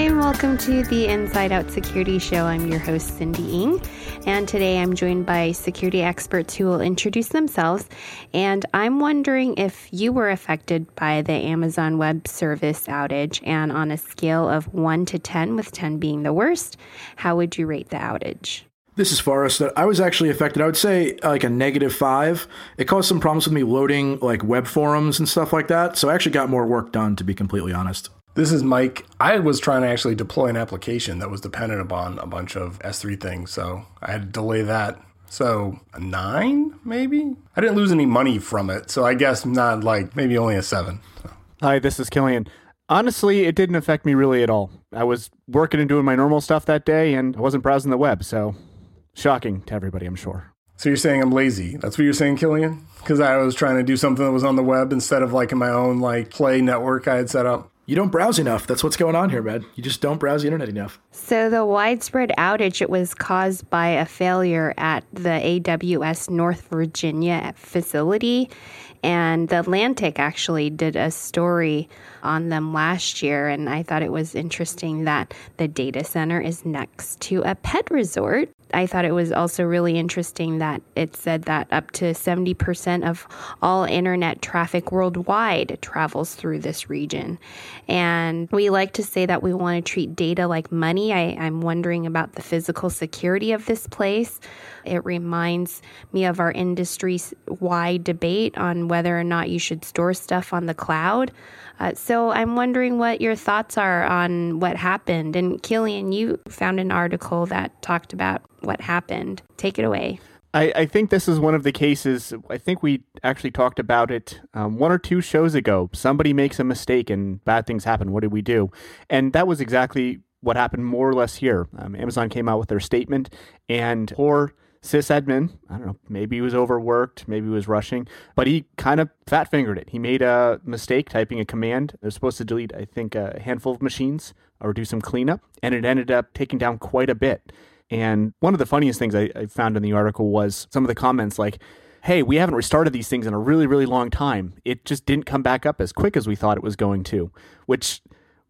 Hi, and welcome to the Inside Out Security Show. I'm your host, Cindy Ng, and today I'm joined by security experts who will introduce themselves. And I'm wondering if you were affected by the Amazon Web Service outage, and on a scale of 1 to 10, with 10 being the worst, how would you rate the outage? This is Forrest. I was actually affected. I would say like a negative five. It caused some problems with me loading like web forums and stuff like that. So I actually got more work done, to be completely honest. This is Mike. I was trying to actually deploy an application that was dependent upon a bunch of S3 things, so I had to delay that. So a nine, maybe? I didn't lose any money from it, so I guess not like maybe only a seven. So. Hi, this is Killian. Honestly, it didn't affect me really at all. I was working and doing my normal stuff that day, and I wasn't browsing the web, so shocking to everybody, I'm sure. So you're saying I'm lazy? That's what you're saying, Killian? Because I was trying to do something that was on the web instead of like in my own like play network I had set up you don't browse enough. That's what's going on here, man. You just don't browse the internet enough. So the widespread outage it was caused by a failure at the AWS North Virginia facility and the Atlantic actually did a story on them last year and I thought it was interesting that the data center is next to a pet resort I thought it was also really interesting that it said that up to 70% of all internet traffic worldwide travels through this region. And we like to say that we want to treat data like money. I, I'm wondering about the physical security of this place. It reminds me of our industry wide debate on whether or not you should store stuff on the cloud. Uh, so I'm wondering what your thoughts are on what happened. And Killian, you found an article that talked about what happened. Take it away. I, I think this is one of the cases. I think we actually talked about it um, one or two shows ago. Somebody makes a mistake and bad things happen. What did we do? And that was exactly what happened more or less here. Um, Amazon came out with their statement, and poor sysadmin, I don't know, maybe he was overworked, maybe he was rushing, but he kind of fat fingered it. He made a mistake typing a command. They're supposed to delete, I think, a handful of machines or do some cleanup, and it ended up taking down quite a bit. And one of the funniest things I, I found in the article was some of the comments like, hey, we haven't restarted these things in a really, really long time. It just didn't come back up as quick as we thought it was going to, which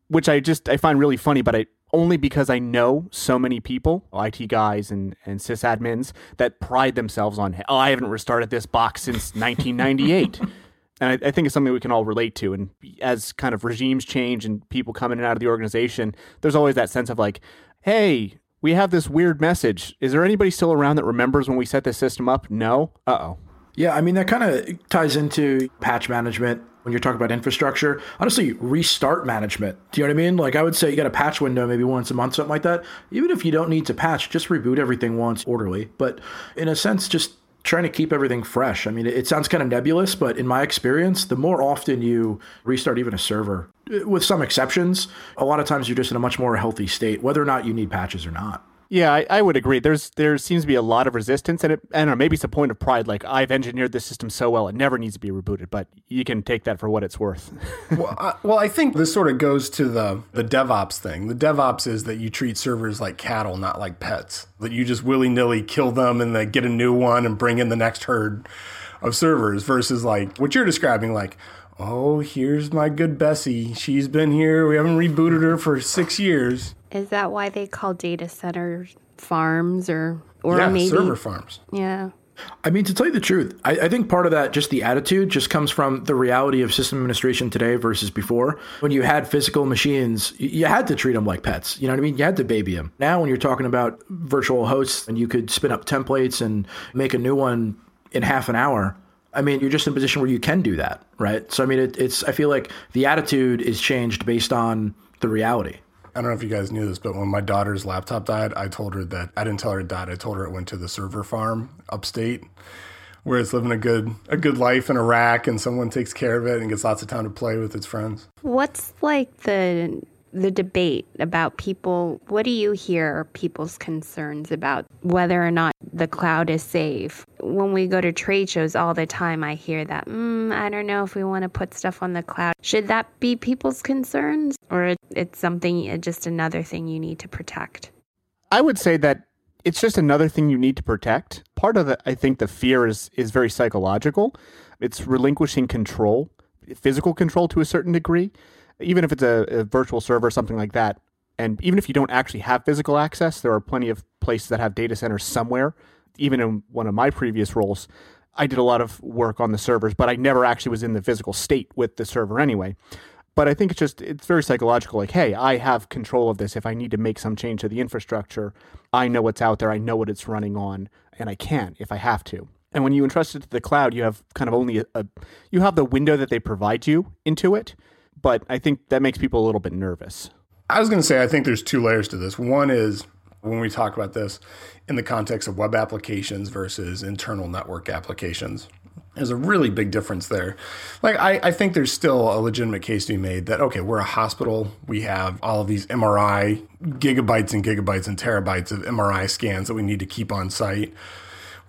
which I just I find really funny, but I only because I know so many people, IT guys and, and sysadmins, that pride themselves on, oh, I haven't restarted this box since 1998. and I, I, think it's something we can all relate to. And as kind of regimes change and people come in and out of the organization, there's always that sense of like, hey, we have this weird message. Is there anybody still around that remembers when we set this system up? No? Uh oh. Yeah, I mean, that kind of ties into patch management when you're talking about infrastructure. Honestly, restart management. Do you know what I mean? Like I would say you got a patch window maybe once a month, something like that. Even if you don't need to patch, just reboot everything once orderly. But in a sense, just trying to keep everything fresh. I mean, it sounds kind of nebulous, but in my experience, the more often you restart even a server, with some exceptions, a lot of times you're just in a much more healthy state, whether or not you need patches or not. Yeah, I, I, would agree. There's there seems to be a lot of resistance, and it, know. Maybe it's a point of pride. Like I've engineered this system so well, it never needs to be rebooted. But you can take that for what it's worth. well, I, well, I think this sort of goes to the the DevOps thing. The DevOps is that you treat servers like cattle, not like pets. That you just willy nilly kill them and then get a new one and bring in the next herd of servers. Versus like what you're describing, like oh, here's my good Bessie. She's been here. We haven't rebooted her for six years. Is that why they call data centers farms or or yeah, maybe server farms? Yeah. I mean, to tell you the truth, I, I, think part of that, just the attitude, just comes from the reality of system administration today versus before. When you had physical machines, you, you had to treat them like pets. You know what I mean? You had to baby them. Now, when you're talking about virtual hosts and you could spin up templates and make a new one in half an hour, I mean, you're just in a position where you can do that, right? So, I mean, it, it's, I feel like the attitude is changed based on the reality. I don't know if you guys knew this, but when my daughter's laptop died, I told her that I didn't tell her it died. I told her it went to the server farm upstate, where it's living a good a good life in Iraq, and someone takes care of it and gets lots of time to play with its friends. What's like the the debate about people what do you hear people's concerns about whether or not the cloud is safe? When we go to trade shows all the time i hear that mm, i don't know if we want to put stuff on the cloud. Should that be people's concerns or it's something uh, just another thing you need to protect? I would say that it's just another thing you need to protect. Part of the i think the fear is is very psychological. It's relinquishing control physical control to a certain degree even if it's a, a virtual server, or something like that. And even if you don't actually have physical access, there are plenty of places that have data centers somewhere. Even in one of my previous roles, I did a lot of work on the servers, but I never actually was in the physical state with the server anyway. But I think it's just it's very psychological. Like, hey, I have control of this. If I need to make some change to the infrastructure, I know what's out there. I know what it's running on, and I can if I have to. And when you entrust it to the cloud, you have kind of only a, a you have the window that they provide you into it. But I think that makes people a little bit nervous. I was going to say, I think there's two layers to this. One is when we talk about this in the context of web applications versus internal network applications. There's a really big difference there. Like, I, I think there's still a legitimate case to be made that, okay, we're a hospital. We have all of these MRI, gigabytes and gigabytes and terabytes of MRI scans that we need to keep on site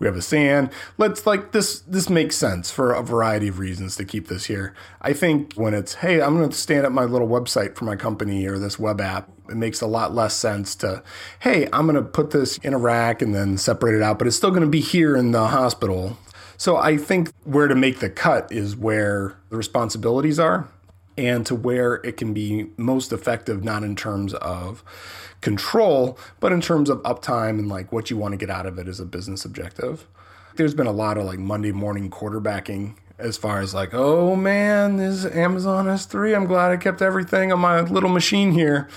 we have a SAN. Let's like this this makes sense for a variety of reasons to keep this here. I think when it's, hey, I'm gonna stand up my little website for my company or this web app, it makes a lot less sense to, hey, I'm gonna put this in a rack and then separate it out, but it's still gonna be here in the hospital. So I think where to make the cut is where the responsibilities are and to where it can be most effective, not in terms of control, but in terms of uptime and like what you want to get out of it as a business objective. There's been a lot of like Monday morning quarterbacking as far as like, oh man, this Amazon S3. I'm glad I kept everything on my little machine here.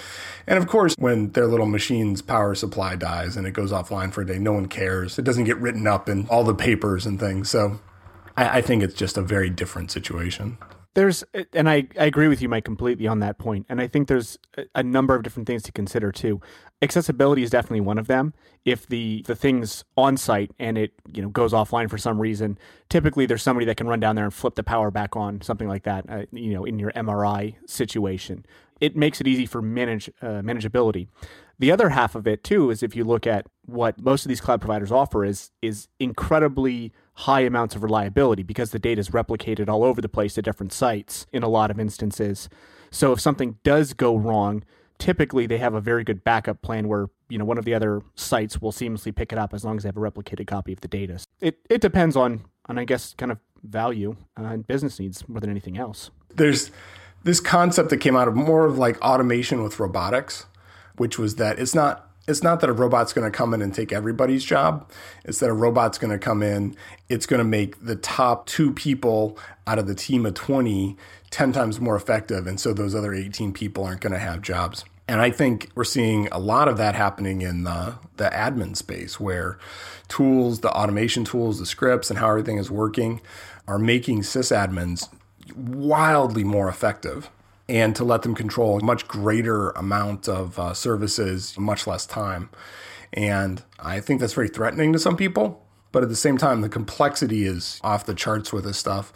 And of course, when their little machine's power supply dies and it goes offline for a day, no one cares. It doesn't get written up in all the papers and things. So I, I think it's just a very different situation. There's, and I, I agree with you, Mike, completely on that. And I think there's a number of different things to consider too. Accessibility is definitely one of them. If the the thing's on site and it you know goes offline for some reason, typically there's somebody that can run down there and flip the power back on, something like that. Uh, you know, in your MRI situation, it makes it easy for manage uh, manageability. The other half of it too is if you look at what most of these cloud providers offer is is incredibly high amounts of reliability because the data is replicated all over the place at different sites in a lot of instances. So if something does go wrong, typically they have a very good backup plan where you know one of the other sites will seamlessly pick it up as long as they have a replicated copy of the data. It it depends on on I guess kind of value uh, and business needs more than anything else. There's this concept that came out of more of like automation with robotics, which was that it's not it's not that a robot's going to come in and take everybody's job. It's that a robot's going to come in, it's going to make the top two people out of the team of 20 10 times more effective. And so those other 18 people aren't going to have jobs. And I think we're seeing a lot of that happening in the, the admin space where tools, the automation tools, the scripts, and how everything is working are making sysadmins wildly more effective and to let them control a much greater amount of uh, services, much less time. And I think that's very threatening to some people. But at the same time, the complexity is off the charts with this stuff.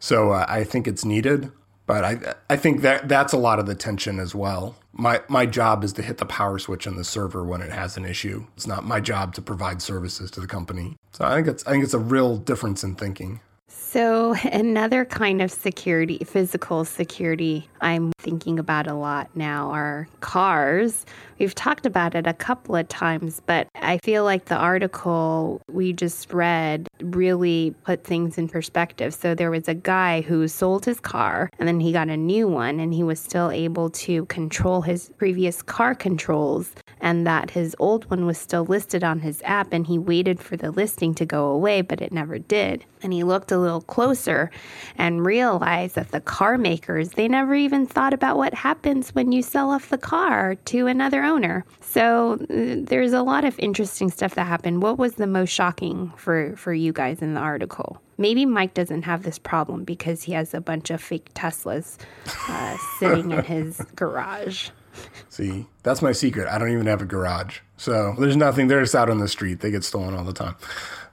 So uh, I think it's needed. But I, I think that that's a lot of the tension as well. My, my job is to hit the power switch on the server when it has an issue. It's not my job to provide services to the company. So I think it's, I think it's a real difference in thinking. So, another kind of security, physical security, I'm thinking about a lot now are cars. We've talked about it a couple of times, but I feel like the article we just read really put things in perspective. So, there was a guy who sold his car and then he got a new one, and he was still able to control his previous car controls and that his old one was still listed on his app and he waited for the listing to go away, but it never did. And he looked a little closer and realized that the car makers, they never even thought about what happens when you sell off the car to another owner. So uh, there's a lot of interesting stuff that happened. What was the most shocking for, for you guys in the article? Maybe Mike doesn't have this problem because he has a bunch of fake Teslas uh, sitting in his garage. See, that's my secret. I don't even have a garage. So there's nothing. They're just out on the street. They get stolen all the time.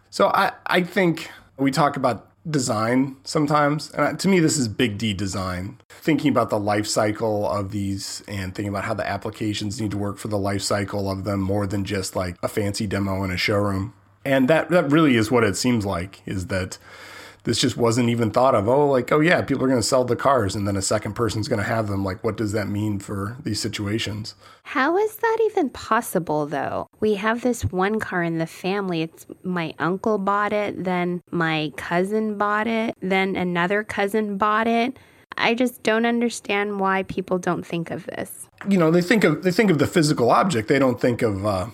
So I, I think we talk about design sometimes. And to me, this is big D design. Thinking about the life cycle of these and thinking about how the applications need to work for the life cycle of them more than just like a fancy demo in a showroom. And that, that really is what it seems like is that this just wasn't even thought of. Oh, like, oh yeah, people are going to sell the cars and then a second person's going to have them. Like, what does that mean for these situations? How is that even possible though? We have this one car in the family. It's my uncle bought it, then my cousin bought it, then another cousin bought it. I just don't understand why people don't think of this. You know, they think of they think of the physical object. They don't think of uh,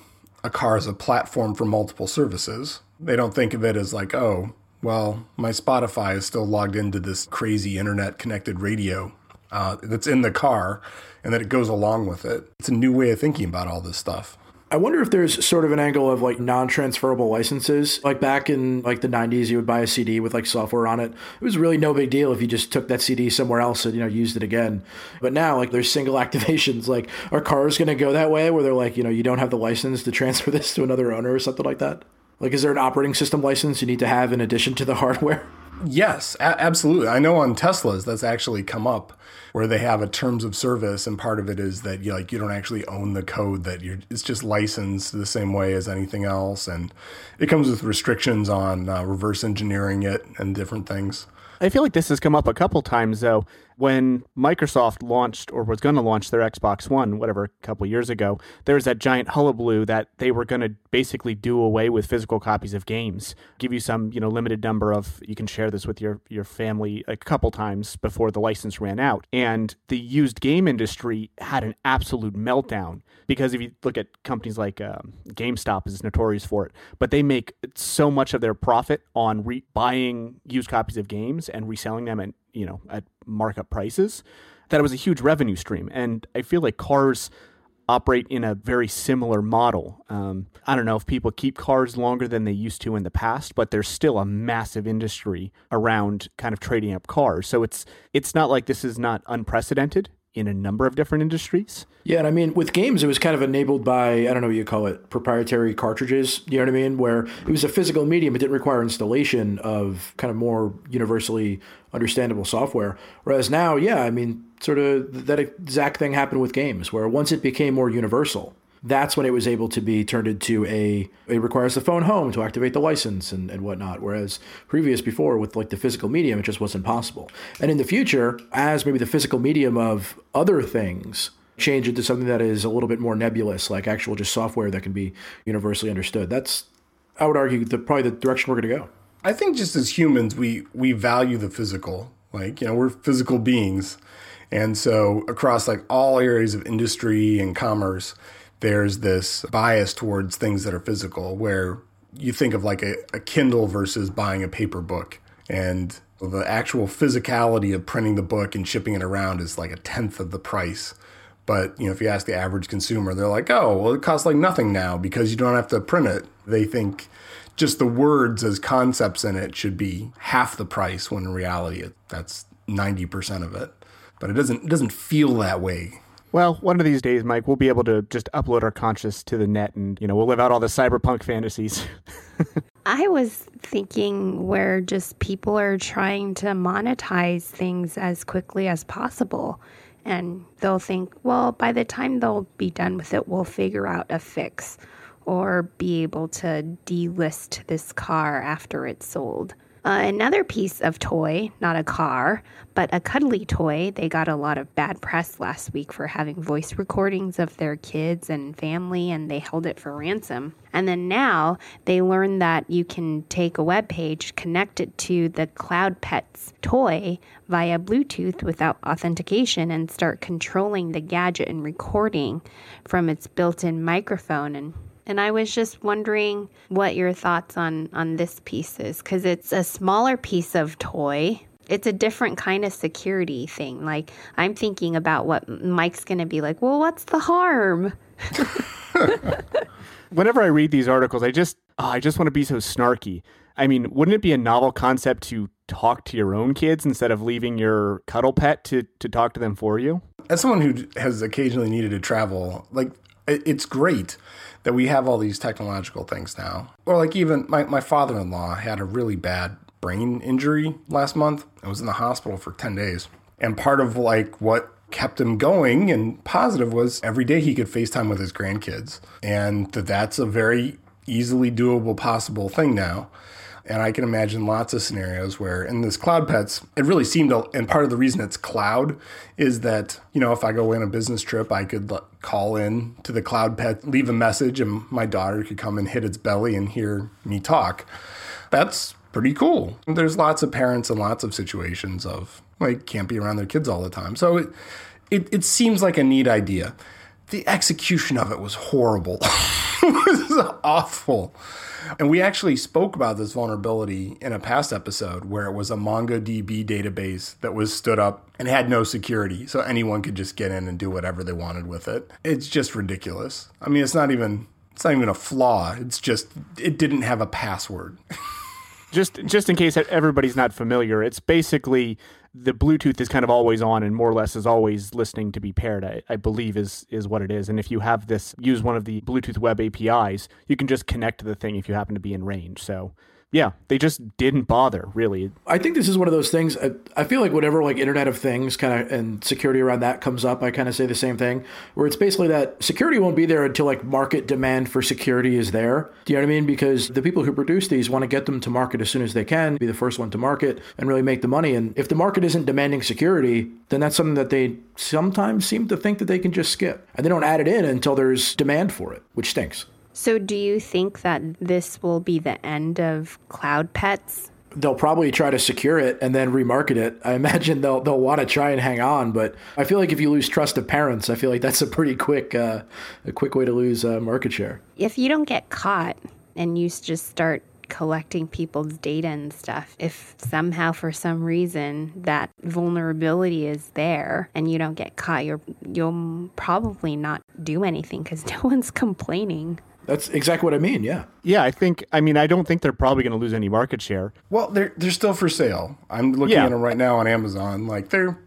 a car as a platform for multiple services. They don't think of it as like, oh, well, my Spotify is still logged into this crazy internet connected radio uh, that's in the car, and that it goes along with it. It's a new way of thinking about all this stuff. I wonder if there's sort of an angle of like non-transferable licenses. Like back in like the 90s, you would buy a CD with like software on it. It was really no big deal if you just took that CD somewhere else and you know used it again. But now like there's single activations. Like are cars going to go that way where they're like you know you don't have the license to transfer this to another owner or something like that? Like is there an operating system license you need to have in addition to the hardware? Yes, a- absolutely. I know on Teslas that's actually come up where they have a terms of service, and part of it is that you like you don't actually own the code that you're. It's just licensed the same way as anything else, and it comes with restrictions on uh, reverse engineering it and different things. I feel like this has come up a couple times though. When Microsoft launched or was going to launch their Xbox One, whatever, a couple years ago, there was that giant hullabaloo that they were going to basically do away with physical copies of games, give you some, you know, limited number of. You can share this with your your family a couple times before the license ran out, and the used game industry had an absolute meltdown because if you look at companies like um, GameStop is notorious for it, but they make so much of their profit on re- buying used copies of games and reselling them at you know at markup prices that it was a huge revenue stream. And I feel like cars operate in a very similar model. Um, I don't know if people keep cars longer than they used to in the past, but there's still a massive industry around kind of trading up cars. So it's it's not like this is not unprecedented in a number of different industries. Yeah, and I mean, with games, it was kind of enabled by, I don't know what you call it, proprietary cartridges. You know what I mean? Where it was a physical medium, it didn't require installation of kind of more universally understandable software. Whereas now, yeah, I mean, sort of that exact thing happened with games, where once it became more universal, that's when it was able to be turned into a it requires the phone home to activate the license and, and whatnot. Whereas previous before with like the physical medium it just wasn't possible. And in the future as maybe the physical medium of other things change into something that is a little bit more nebulous like actual just software that can be universally understood that's i would argue the probably the direction we're going to go. I think just as humans, we we value the physical. Like you know, we're physical beings, and so across like all areas of industry and commerce, there's this bias towards things that are physical. Where you think of like a, a Kindle versus buying a paper book, and the actual physicality of printing the book and shipping it around is like a tenth of the price. But you know, if you ask the average consumer, they're like, "Oh, well, it costs like nothing now because you don't have to print it." They think just the words as concepts in it should be half the price when in reality it, that's 90% of it but it doesn't it doesn't feel that way well, one of these days, Mike, we'll be able to just upload our conscious to the net and, you know, we'll live out all the cyberpunk fantasies. I was thinking where just people are trying to monetize things as quickly as possible. And they'll think, well, by the time they'll be done with it, we'll figure out a fix or be able to delist this car after it's sold. Uh, another piece of toy, not a car, but a cuddly toy. They got a lot of bad press last week for having voice recordings of their kids and family, and they held it for ransom. And then now they learned that you can take a web page, connect it to the Cloud Pets toy via Bluetooth without authentication, and start controlling the gadget and recording from its built in microphone. And and I was just wondering what your thoughts on on this piece is cuz it's a smaller piece of toy. It's a different kind of security thing. Like I'm thinking about what Mike's going to be like, "Well, what's the harm?" Whenever I read these articles, I just oh, I just want to be so snarky. I mean, wouldn't it be a novel concept to talk to your own kids instead of leaving your cuddle pet to, to talk to them for you? As someone who has occasionally needed to travel, like it's great that we have all these technological things now. Or like even my, my father-in-law had a really bad brain injury last month. and was in the hospital for 10 days. And part of like what kept him going and positive was every day he could FaceTime with his grandkids. And that that's a very easily doable possible thing now. And I can imagine lots of scenarios where in this cloud pets, it really seemed, to, and part of the reason it's cloud is that, you know, if I go in a business trip, I could call in to the cloud pet, leave a message, and my daughter could come and hit its belly and hear me talk. That's pretty cool. There's lots of parents and lots of situations of like can't be around their kids all the time. So it it, it seems like a neat idea. The execution of it was horrible. it was awful. And we actually spoke about this vulnerability in a past episode where it was a MongoDB database that was stood up and had no security. So anyone could just get in and do whatever they wanted with it. It's just ridiculous. I mean, it's not even it's not even a flaw. It's just it didn't have a password. just just in case everybody's not familiar, it's basically the Bluetooth is kind of always on and more or less is always listening to be paired. I, I, believe is is what it is. And if you have this, use one of the Bluetooth web APIs, you can just connect to the thing if you happen to be in range. So yeah, they just didn't bother really. I think this is one of those things. I, I feel like whatever like Internet of Things kind of and security around that comes up, I kind of say the same thing. Where it's basically that security won't be there until like market demand for security is there. Do you know what I mean? Because the people who produce these want to get them to market as soon as they can, be the first one to market, and really make the money. And if the market isn't demanding security, then that's something that they sometimes seem to think that they can just skip, and they don't add it in until there's demand for it, which stinks. So, do you think that this will be the end of cloud pets? They'll probably try to secure it and then remarket it. I imagine they'll they'll want to try and hang on, but I feel like if you lose trust of parents, I feel like that's a pretty quick uh, a quick way to lose uh, market share. If you don't get caught and you just start collecting people's data and stuff. If somehow, for some reason, that vulnerability is there and you don't get caught, you're, you'll probably not do anything because no one's complaining. That's exactly what I mean. Yeah. Yeah, I think. I mean, I don't think they're probably going to lose any market share. Well, they're they're still for sale. I'm looking yeah. at them right now on Amazon. Like they're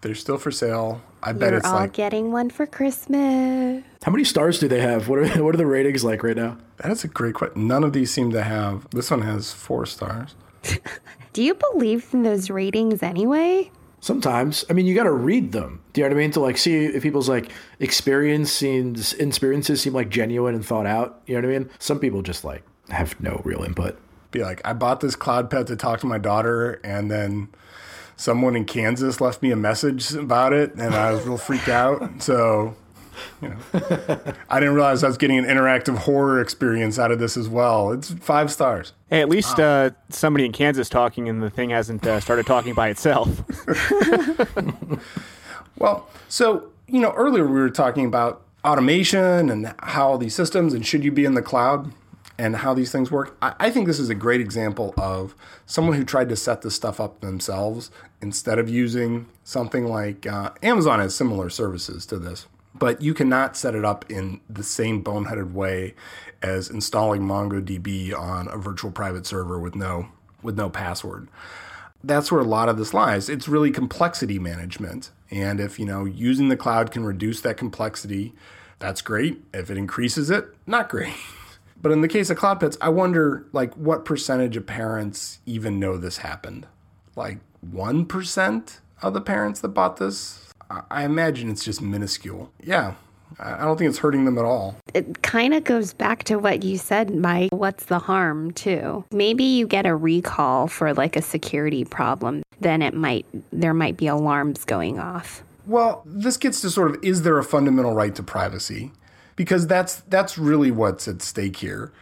they're still for sale. I bet You're it's all like getting one for Christmas. How many stars do they have? What are what are the ratings like right now? That's a great question. None of these seem to have. This one has four stars. do you believe in those ratings anyway? Sometimes, I mean, you got to read them. Do you know what I mean? To like see if people's like experiences experiences seem like genuine and thought out. You know what I mean? Some people just like have no real input. Be like, I bought this cloud pet to talk to my daughter, and then someone in Kansas left me a message about it, and I was real freaked out. So you know, I didn't realize I was getting an interactive horror experience out of this as well. It's five stars. Hey, at least uh, somebody in Kansas talking, and the thing hasn't uh, started talking by itself. well, so you know, earlier we were talking about automation and how all these systems and should you be in the cloud and how these things work. I, I think this is a great example of someone who tried to set this stuff up themselves instead of using something like uh, Amazon has similar services to this but you cannot set it up in the same boneheaded way as installing MongoDB on a virtual private server with no with no password. That's where a lot of this lies. It's really complexity management. And if, you know, using the cloud can reduce that complexity, that's great. If it increases it, not great. But in the case of cloud pets, I wonder like what percentage of parents even know this happened? Like 1% of the parents that bought this I imagine it's just minuscule. Yeah. I don't think it's hurting them at all. It kind of goes back to what you said, Mike. What's the harm, too? Maybe you get a recall for like a security problem, then it might, there might be alarms going off. Well, this gets to sort of is there a fundamental right to privacy? Because that's that's really what's at stake here.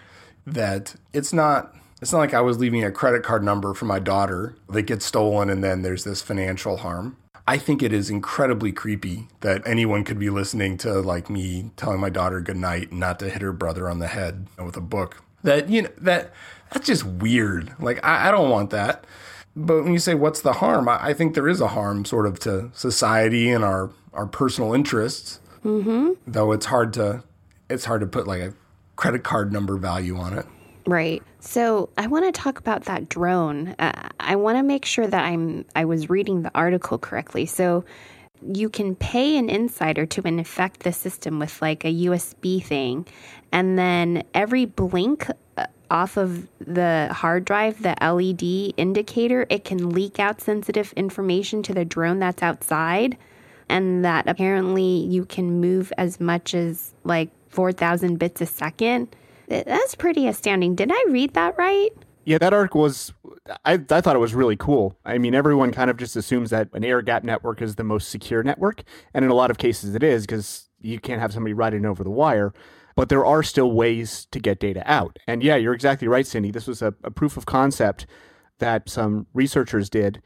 That it's not it's not like I was leaving a credit card number for my daughter that gets stolen and then there's this financial harm. I think it is incredibly creepy that anyone could be listening to like me telling my daughter good night and not to hit her brother on the head with a book. That you know that that's just weird. Like I, I don't want that. But when you say what's the harm, I, I, think there is a harm sort of to society and our our personal interests. Mm-hmm. Though it's hard to it's hard to put like a credit card number value on it. Right. So I want to talk about that drone. Uh, I want to make sure that I'm I was reading the article correctly. So you can pay an insider to infect the system with like a USB thing, and then every blink uh, off of the hard drive, the LED indicator, it can leak out sensitive information to the drone that's outside, and that apparently you can move as much as like 4,000 bits a second that's pretty astounding. Did I read that right? Yeah, that arc was. I, I thought it was really cool. I mean, everyone kind of just assumes that an air gap network is the most secure network. And in a lot of cases, it is because you can't have somebody riding over the wire. But there are still ways to get data out. And yeah, you're exactly right, Cindy. This was a, a proof of concept that some researchers did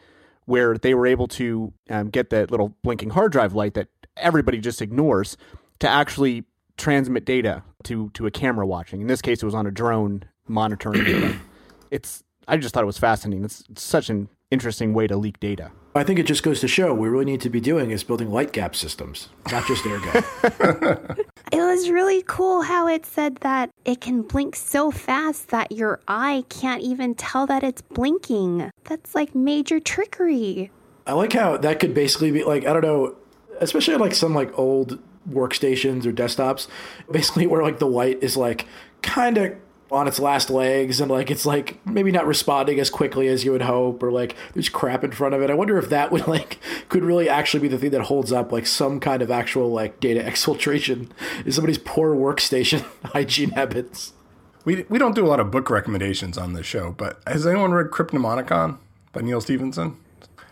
where they were able to um, get that little blinking hard drive light that everybody just ignores to actually transmit data to to a camera watching. In this case, it was on a drone monitoring data. It's I just thought it was fascinating. It's, it's such an interesting way to leak data. I think it just goes to show what we really need to be doing is building light gap systems, not just air gap. It was really cool how it said that it can blink so fast that your eye can't even tell that it's blinking. That's like major trickery. I like how that could basically be like I don't know, especially like some like old workstations or desktops, basically where like the light is like kind of on its last legs and like it's like maybe not responding as quickly as you would hope or like there's crap in front of it. I wonder if that would like could really actually be the thing that holds up like some kind of actual like data exfiltration is somebody's poor workstation hygiene habits. We, we don't do a lot of book recommendations on this show, but has anyone read Cryptonomicon by Neal Stephenson?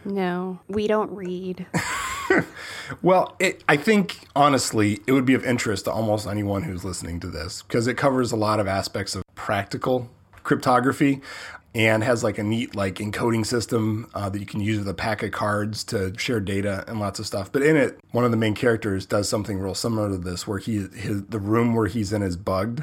No, we don't read. Well, it, I think honestly, it would be of interest to almost anyone who's listening to this because it covers a lot of aspects of practical cryptography and has like a neat like encoding system uh, that you can use with a pack of cards to share data and lots of stuff. But in it, one of the main characters does something real similar to this, where he his the room where he's in is bugged,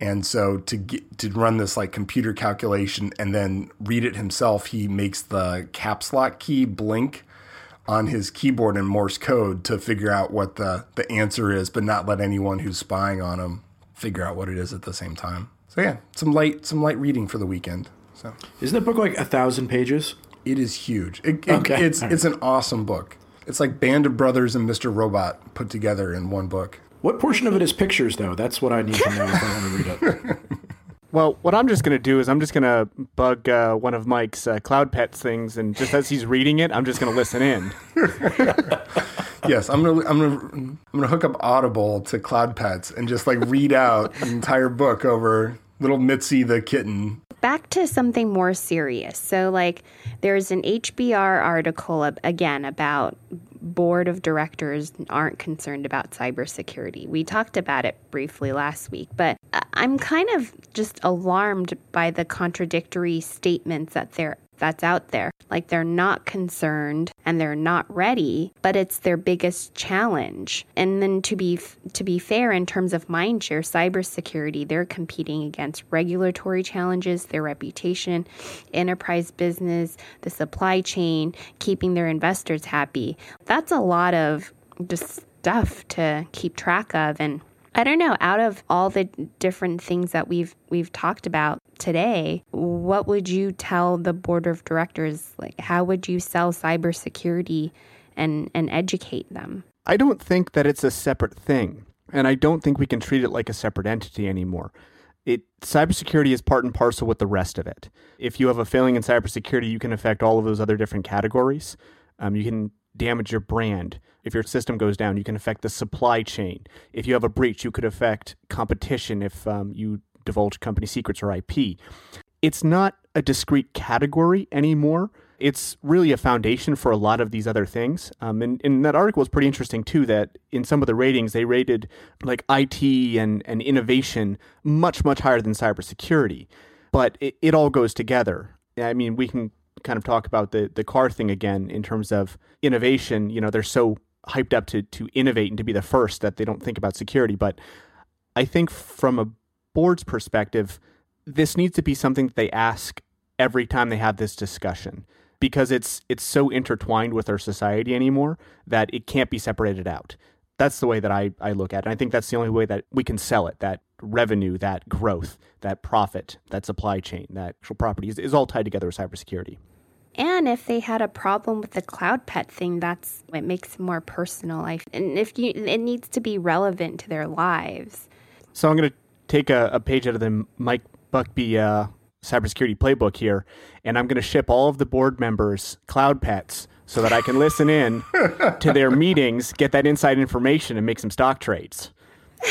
and so to get to run this like computer calculation and then read it himself, he makes the caps lock key blink on his keyboard in Morse code to figure out what the, the answer is, but not let anyone who's spying on him figure out what it is at the same time. So yeah, some light some light reading for the weekend. So Isn't that book like a thousand pages? it is huge. It, it- Okay. it's right. it's an awesome book. It's like Band of Brothers and Mr. Robot put together in one book. What portion of it is pictures though? That's what I need to know if I want to read it. Well, what I'm just going to do is I'm just going to bug uh, one of Mike's uh, Cloud Pets things, and just as he's reading it, I'm just going to listen in. Yes, I'm gonna I'm gonna I'm gonna hook up Audible to Cloud Pets and just like read out the entire book over little Mitzi the kitten. Back to something more serious. So, like, there's an HBR article again about board of directors aren't concerned about cybersecurity. We talked about it briefly last week, but I'm kind of just alarmed by the contradictory statements that they're that's out there. Like they're not concerned and they're not ready, but it's their biggest challenge. And then to be to be fair in terms of mindshare, cybersecurity, they're competing against regulatory challenges, their reputation, enterprise business, the supply chain, keeping their investors happy. That's a lot of just stuff to keep track of and I don't know. Out of all the different things that we've we've talked about today, what would you tell the board of directors? Like, how would you sell cybersecurity and and educate them? I don't think that it's a separate thing, and I don't think we can treat it like a separate entity anymore. It cybersecurity is part and parcel with the rest of it. If you have a failing in cybersecurity, you can affect all of those other different categories. Um, you can damage your brand. If your system goes down, you can affect the supply chain. If you have a breach, you could affect competition if um, you divulge company secrets or IP. It's not a discrete category anymore. It's really a foundation for a lot of these other things. Um, and, and that article was pretty interesting too. That in some of the ratings, they rated like IT and, and innovation much, much higher than cybersecurity. But it, it all goes together. I mean, we can kind of talk about the the car thing again in terms of innovation. You know, they're so hyped up to to innovate and to be the first that they don't think about security. But I think from a board's perspective, this needs to be something that they ask every time they have this discussion because it's it's so intertwined with our society anymore that it can't be separated out. That's the way that I, I look at it. And I think that's the only way that we can sell it. That revenue, that growth, that profit, that supply chain, that actual property is, is all tied together with cybersecurity. And if they had a problem with the cloud pet thing, that's it makes it more personal. I, and if you, it needs to be relevant to their lives. So I'm going to take a, a page out of the Mike Buckbee uh, cybersecurity playbook here, and I'm going to ship all of the board members cloud pets so that I can listen in to their meetings, get that inside information, and make some stock trades.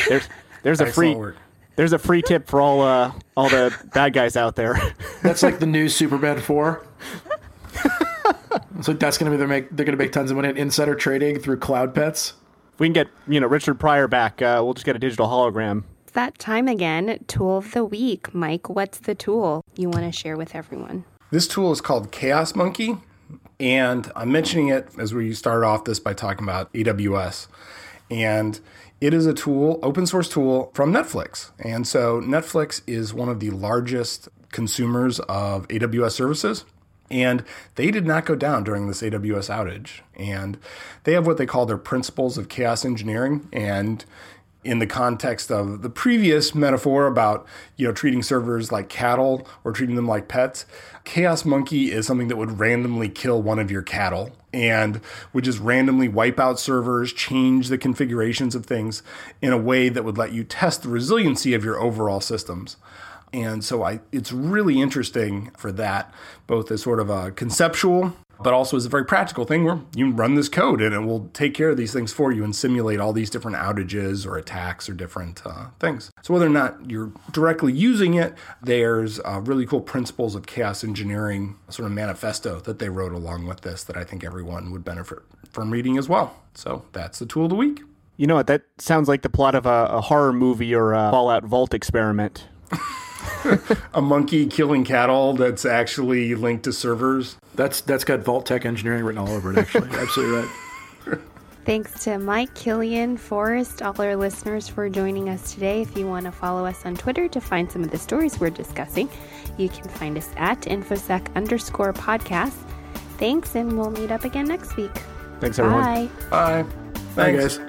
There's there's a Excellent free work. there's a free tip for all uh, all the bad guys out there. That's like the new Superbad four. so that's gonna be their make. They're gonna make tons of money in insider trading through cloud pets. if we can get you know Richard Pryor back, uh, we'll just get a digital hologram. It's that time again. Tool of the week, Mike. What's the tool you want to share with everyone? This tool is called Chaos Monkey, and I'm mentioning it as we started off this by talking about AWS. And it is a tool, open source tool from Netflix. And so Netflix is one of the largest consumers of AWS services. And they did not go down during this AWS outage. And they have what they call their principles of chaos engineering. And in the context of the previous metaphor about you know treating servers like cattle or treating them like pets chaos monkey is something that would randomly kill one of your cattle and would just randomly wipe out servers change the configurations of things in a way that would let you test the resiliency of your overall systems. And so I, it's really interesting for that, both as sort of a conceptual, but also as a very practical thing where you run this code and it will take care of these things for you and simulate all these different outages or attacks or different uh, things. So whether or not you're directly using it, there's uh, really cool principles of chaos engineering sort of manifesto that they wrote along with this that I think everyone would benefit from reading as well. So that's the tool of the week. You know what? That sounds like the plot of a, a horror movie or a Fallout Vault experiment. a monkey killing cattle that's actually linked to servers. That's that's got Vault-Tec engineering written all over it. Actually, absolutely right. Thanks to Mike, Killian, Forrest, all our listeners for joining us today. If you want to follow us on Twitter to find some of the stories we're discussing, you can find us at infosec underscore podcast. Thanks, and we'll meet up again next week. Thanks, everyone. Bye. Bye. Bye, guys.